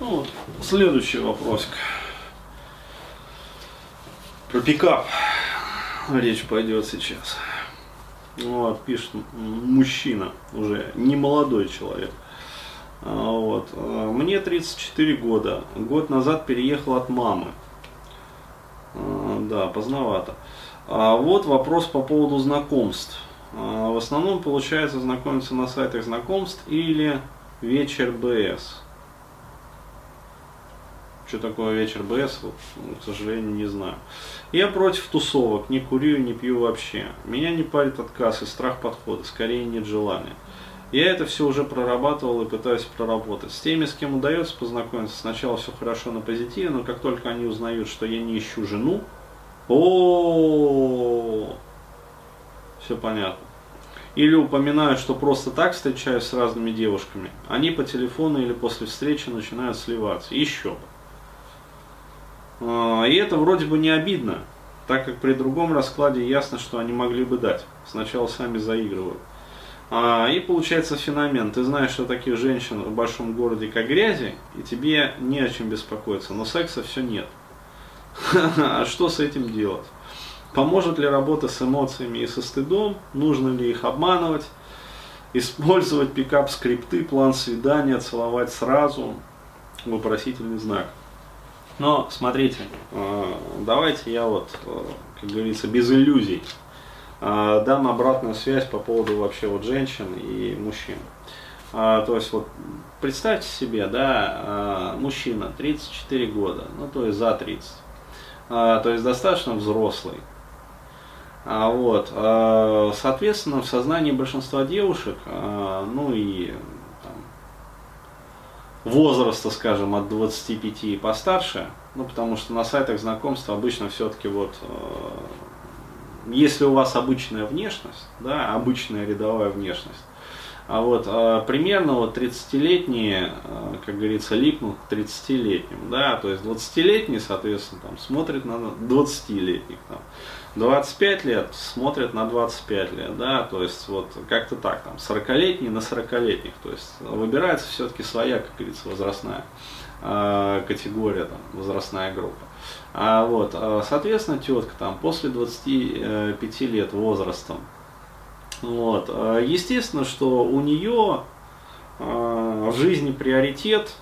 Ну, вот, следующий вопросик. Про пикап речь пойдет сейчас. Вот, пишет мужчина, уже не молодой человек. А, вот. А, мне 34 года. Год назад переехал от мамы. А, да, поздновато. Вот вопрос по поводу знакомств. В основном получается знакомиться на сайтах знакомств или вечер БС. Что такое вечер БС, ну, к сожалению, не знаю. Я против тусовок, не курю, не пью вообще. Меня не парит отказ и страх подхода, скорее нет желания. Я это все уже прорабатывал и пытаюсь проработать. С теми, с кем удается познакомиться, сначала все хорошо на позитиве, но как только они узнают, что я не ищу жену, о, все понятно. Или упоминают, что просто так встречаюсь с разными девушками. Они по телефону или после встречи начинают сливаться. Еще бы. А, и это вроде бы не обидно, так как при другом раскладе ясно, что они могли бы дать. Сначала сами заигрывают. А, и получается феномен. Ты знаешь, что таких женщин в большом городе как грязи, и тебе не о чем беспокоиться, но секса все нет. А что с этим делать? Поможет ли работа с эмоциями и со стыдом? Нужно ли их обманывать? Использовать пикап-скрипты, план свидания, целовать сразу? Вопросительный знак. Но смотрите, э, давайте я вот, э, как говорится, без иллюзий э, дам обратную связь по поводу вообще вот женщин и мужчин. То есть вот представьте себе, да, мужчина 34 года, ну то есть за 30, то есть достаточно взрослый. Вот, соответственно, в сознании большинства девушек, ну и возраста, скажем, от 25 и постарше, ну, потому что на сайтах знакомства обычно все-таки вот, э, если у вас обычная внешность, да, обычная рядовая внешность, а вот э, примерно вот 30-летние, э, как говорится, липнут к 30-летним, да, то есть 20-летний, соответственно, там смотрит на 20-летних, там, 25 лет смотрят на 25 лет, да, то есть вот как-то так, там, 40-летний на 40-летних, то есть выбирается все-таки своя, как говорится, возрастная э, категория, там, возрастная группа. А вот, а, соответственно, тетка там после 25 лет возрастом, вот, а, естественно, что у нее в жизни приоритет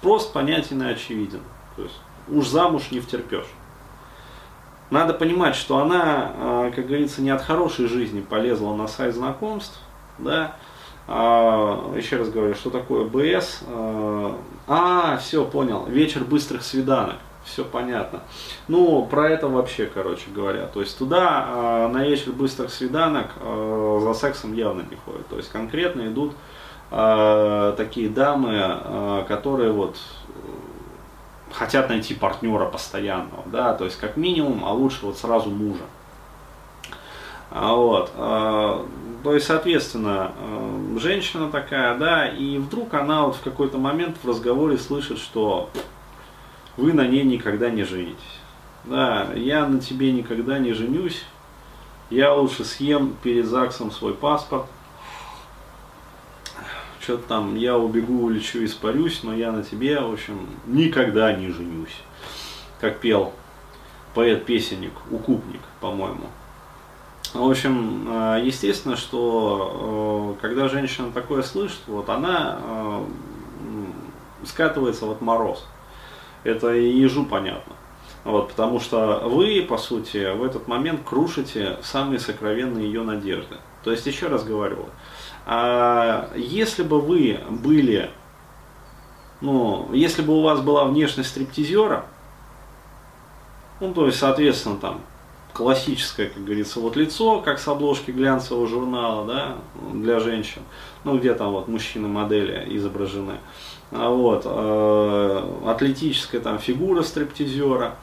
просто понятен и очевиден. То есть уж замуж не втерпешь надо понимать, что она, а, как говорится, не от хорошей жизни полезла на сайт знакомств, да, а, еще раз говорю, что такое БС, а, а все, понял, вечер быстрых свиданок, все понятно. Ну, про это вообще, короче говоря, то есть туда а, на вечер быстрых свиданок а, за сексом явно не ходят, то есть конкретно идут а, такие дамы, а, которые вот хотят найти партнера постоянного, да, то есть как минимум, а лучше вот сразу мужа. Вот, то есть, соответственно, а, женщина такая, да, и вдруг она вот в какой-то момент в разговоре слышит, что вы на ней никогда не женитесь. Да, я на тебе никогда не женюсь, я лучше съем перед ЗАГСом свой паспорт, что-то там я убегу, улечу, испарюсь, но я на тебе, в общем, никогда не женюсь. Как пел поэт-песенник, укупник, по-моему. В общем, э, естественно, что э, когда женщина такое слышит, вот она э, скатывается вот мороз. Это и ежу понятно. Вот, потому что вы, по сути, в этот момент крушите самые сокровенные ее надежды. То есть, еще раз говорю, а если бы вы были, ну, если бы у вас была внешность стриптизера, ну, то есть, соответственно, там, классическое, как говорится, вот лицо, как с обложки глянцевого журнала, да, для женщин, ну, где там вот мужчины-модели изображены, вот, э, атлетическая там фигура стриптизера,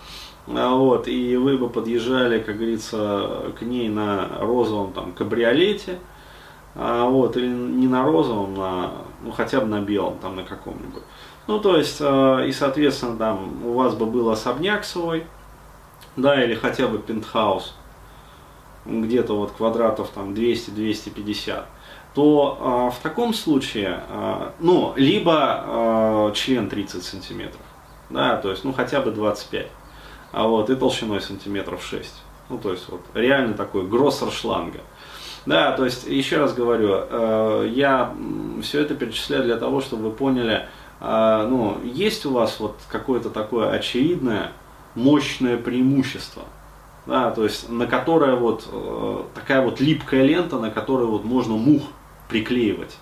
а вот, и вы бы подъезжали, как говорится, к ней на розовом там кабриолете, а, вот, или не на розовом, на, ну хотя бы на белом, там на каком-нибудь. Ну, то есть, э, и, соответственно, там у вас бы был особняк свой, да, или хотя бы пентхаус, где-то вот квадратов там 200-250, то э, в таком случае, э, ну, либо э, член 30 сантиметров, да, то есть, ну, хотя бы 25, а вот, и толщиной сантиметров 6. Ну, то есть, вот, реально такой гроссер шланга. Да, то есть, еще раз говорю, э, я все это перечисляю для того, чтобы вы поняли, э, ну, есть у вас вот какое-то такое очевидное, мощное преимущество, да, то есть, на которое вот э, такая вот липкая лента, на которую вот можно мух приклеивать.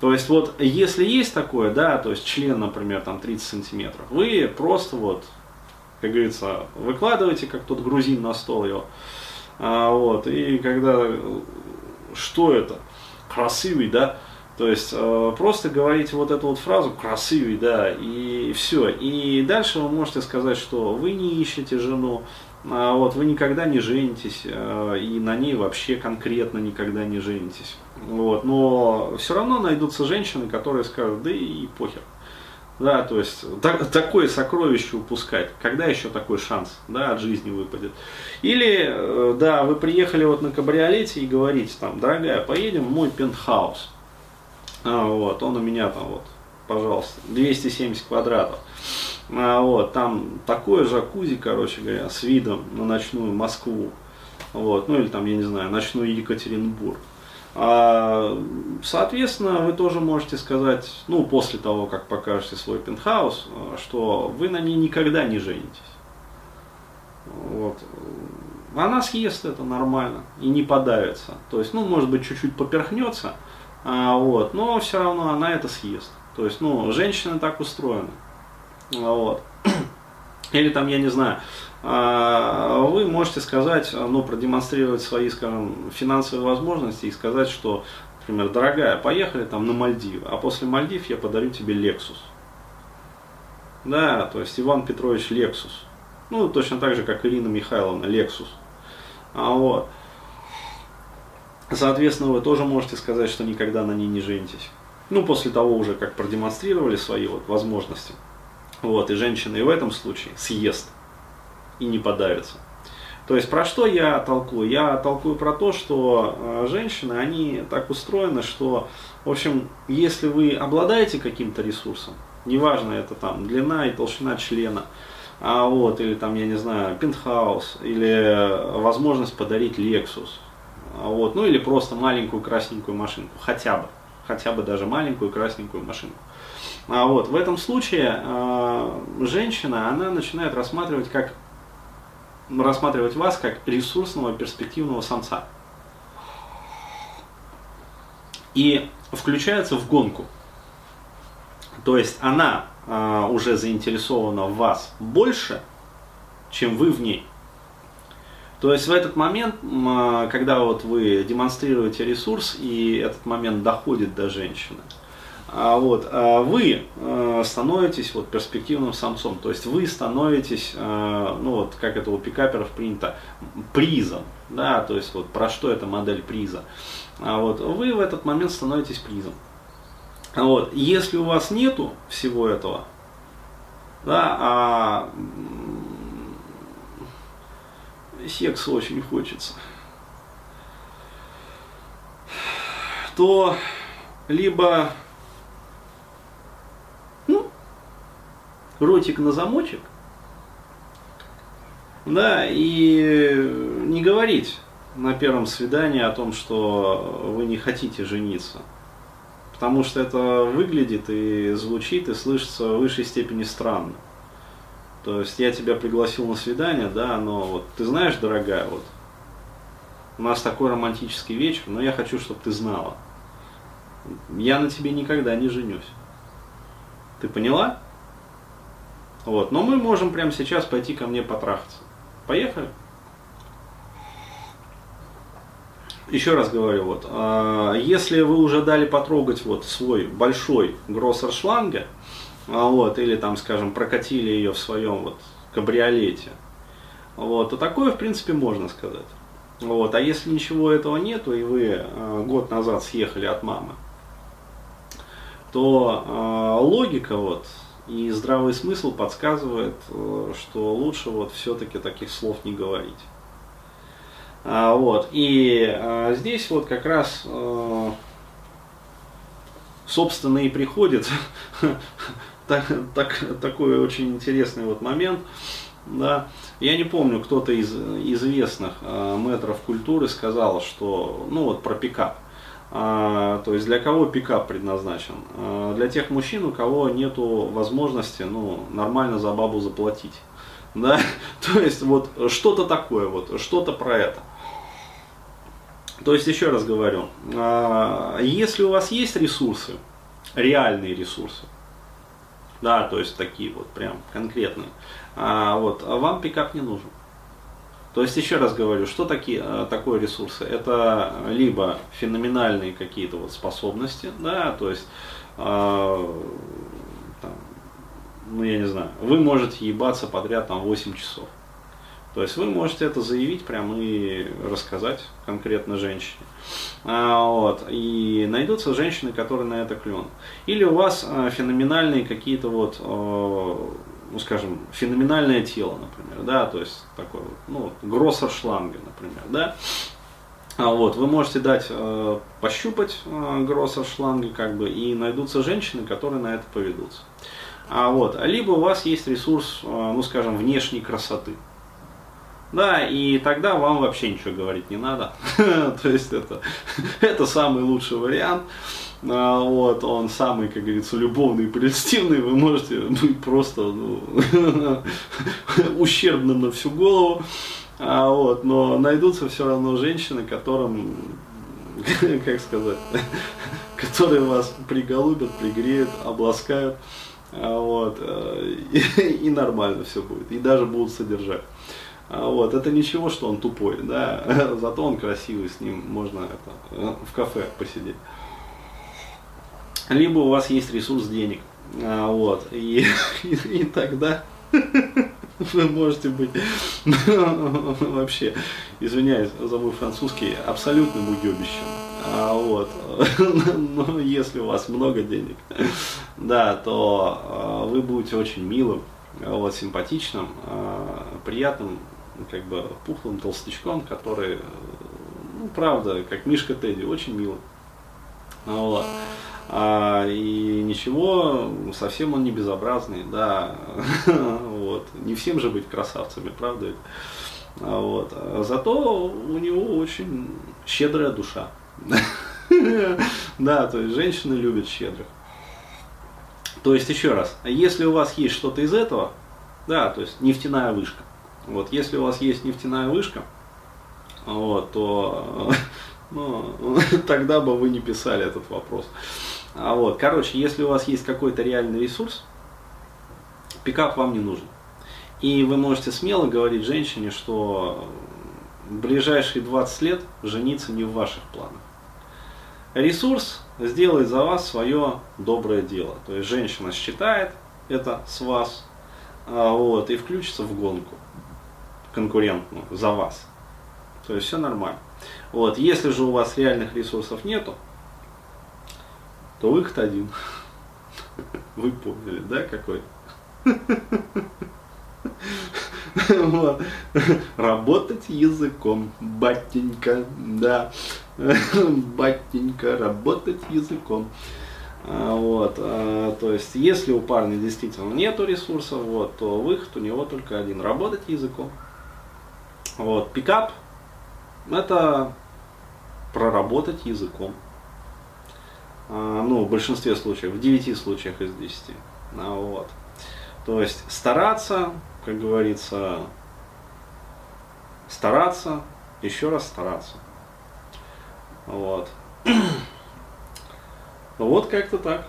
То есть вот если есть такое, да, то есть член, например, там 30 сантиметров, вы просто вот, как говорится, выкладываете, как тот грузин на стол его, а, вот, и когда, что это, красивый, да, то есть э, просто говорите вот эту вот фразу красивый, да, и все. И дальше вы можете сказать, что вы не ищете жену, вот, вы никогда не женитесь, э, и на ней вообще конкретно никогда не женитесь. Вот, но все равно найдутся женщины, которые скажут, да и похер. Да, то есть так, такое сокровище упускать, когда еще такой шанс да, от жизни выпадет. Или, э, да, вы приехали вот на кабриолете и говорите там, дорогая, поедем в мой пентхаус. А, вот, он у меня там вот, пожалуйста, 270 квадратов. А, вот, там такое джакузи, короче говоря, с видом на ночную Москву. Вот, ну или там, я не знаю, ночной Екатеринбург. А, соответственно, вы тоже можете сказать, ну, после того, как покажете свой пентхаус, что вы на ней никогда не женитесь. Вот. Она съест это нормально и не подавится. То есть, ну, может быть, чуть-чуть поперхнется, а, вот, но все равно она это съест. То есть, ну, женщины так устроены. Вот. Или там, я не знаю, а, вы можете сказать, ну, продемонстрировать свои, скажем, финансовые возможности и сказать, что, например, дорогая, поехали там на Мальдивы, а после Мальдив я подарю тебе Lexus. Да, то есть Иван Петрович Lexus. Ну, точно так же, как Ирина Михайловна Lexus. А вот. Соответственно, вы тоже можете сказать, что никогда на ней не женитесь. Ну, после того уже, как продемонстрировали свои вот возможности. Вот, и женщина и в этом случае съест и не подавится. То есть про что я толкую? Я толкую про то, что э, женщины, они так устроены, что, в общем, если вы обладаете каким-то ресурсом, неважно это там длина и толщина члена, а вот, или там, я не знаю, пентхаус, или возможность подарить Lexus, а вот, ну или просто маленькую красненькую машинку, хотя бы, хотя бы даже маленькую красненькую машинку. А вот, в этом случае э, женщина, она начинает рассматривать как рассматривать вас как ресурсного перспективного самца. И включается в гонку. То есть она а, уже заинтересована в вас больше, чем вы в ней. То есть в этот момент, а, когда вот вы демонстрируете ресурс, и этот момент доходит до женщины, вот, а вы э, становитесь вот перспективным самцом, то есть вы становитесь, ну вот как это у пикаперов принято, призом, да, то есть вот про что эта модель приза. А вот вы в этот момент становитесь призом. А вот, если у вас нету всего этого, да, а секс очень хочется, то либо ротик на замочек, да, и не говорить на первом свидании о том, что вы не хотите жениться. Потому что это выглядит и звучит и слышится в высшей степени странно. То есть я тебя пригласил на свидание, да, но вот ты знаешь, дорогая, вот у нас такой романтический вечер, но я хочу, чтобы ты знала. Я на тебе никогда не женюсь. Ты поняла? Вот. Но мы можем прямо сейчас пойти ко мне потрахаться. Поехали? Еще раз говорю, вот, э, если вы уже дали потрогать вот свой большой гроссер шланга, а, вот, или там, скажем, прокатили ее в своем вот кабриолете, вот, то такое, в принципе, можно сказать. Вот, а если ничего этого нету, и вы э, год назад съехали от мамы, то э, логика вот и здравый смысл подсказывает, э, что лучше вот все-таки таких слов не говорить. А, вот. И а, здесь вот как раз, а, собственно, и приходит так, так, такой очень интересный вот момент. Да. Я не помню, кто-то из известных э, метров культуры сказал, что, ну вот про пикап. А, то есть для кого пикап предназначен? А, для тех мужчин, у кого нет возможности ну, нормально за бабу заплатить. Да? То есть вот что-то такое, вот, что-то про это. То есть еще раз говорю, а, если у вас есть ресурсы, реальные ресурсы, да, то есть такие вот прям конкретные, вот, вам пикап не нужен. То есть, еще раз говорю, что такие, э, такое ресурсы? Это либо феноменальные какие-то вот способности, да, то есть, э, там, ну я не знаю, вы можете ебаться подряд там 8 часов. То есть вы можете это заявить прямо и рассказать конкретно женщине. А, вот. И найдутся женщины, которые на это клюнут. Или у вас а, феноменальные какие-то вот а, ну, скажем, феноменальное тело, например, да, то есть такой, ну, гроссер шланга, например, да, а вот, вы можете дать, э, пощупать э, гроссер шланги, как бы, и найдутся женщины, которые на это поведутся. А вот, либо у вас есть ресурс, э, ну, скажем, внешней красоты. Да, и тогда вам вообще ничего говорить не надо. То есть это, это самый лучший вариант. А, вот, он самый, как говорится, любовный и прелестивный, вы можете быть просто ну, ущербным на всю голову, а, вот, но найдутся все равно женщины, которым, как сказать, которые вас приголубят, пригреют, обласкают, а, вот, э, и, и нормально все будет, и даже будут содержать. А, вот, это ничего, что он тупой, да, зато он красивый, с ним можно это, э, в кафе посидеть либо у вас есть ресурс денег. А, вот. И, и, и тогда вы можете быть вообще, извиняюсь за мой французский, абсолютным уебищем. А, вот. Но если у вас много денег, да, то а, вы будете очень милым, вот, симпатичным, приятным, как бы пухлым толстячком, который, ну, правда, как Мишка Тедди, очень милый. Вот. А, и ничего, совсем он не безобразный, да, вот, не всем же быть красавцами, правда? А, вот. Зато у него очень щедрая душа. Да, то есть женщины любят щедрых. То есть еще раз, если у вас есть что-то из этого, да, то есть нефтяная вышка. Вот, если у вас есть нефтяная вышка, вот, то ну, тогда бы вы не писали этот вопрос. А вот, короче, если у вас есть какой-то реальный ресурс, пикап вам не нужен. И вы можете смело говорить женщине, что в ближайшие 20 лет жениться не в ваших планах. Ресурс сделает за вас свое доброе дело. То есть женщина считает это с вас а, вот, и включится в гонку конкурентную за вас. То есть все нормально. Вот, если же у вас реальных ресурсов нету, то выход один. Вы поняли, да, какой? Вот. Работать языком, батенька, да, батенька, работать языком. А, вот, а, то есть, если у парня действительно нету ресурсов, вот, то выход у него только один, работать языком. Вот, пикап, это проработать языком. А, ну, в большинстве случаев, в 9 случаях из 10. А, вот. То есть стараться, как говорится, стараться, еще раз стараться. Вот. Вот как-то так.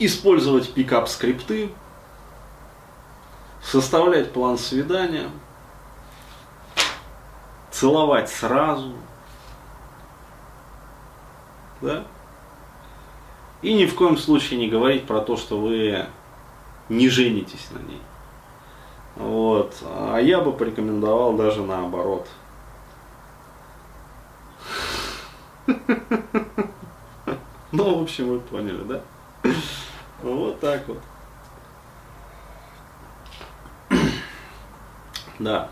Использовать пикап скрипты, составлять план свидания – целовать сразу, да? И ни в коем случае не говорить про то, что вы не женитесь на ней. Вот. А я бы порекомендовал даже наоборот. Ну, в общем, вы поняли, да? Вот так вот. Да.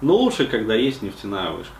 Но лучше, когда есть нефтяная вышка.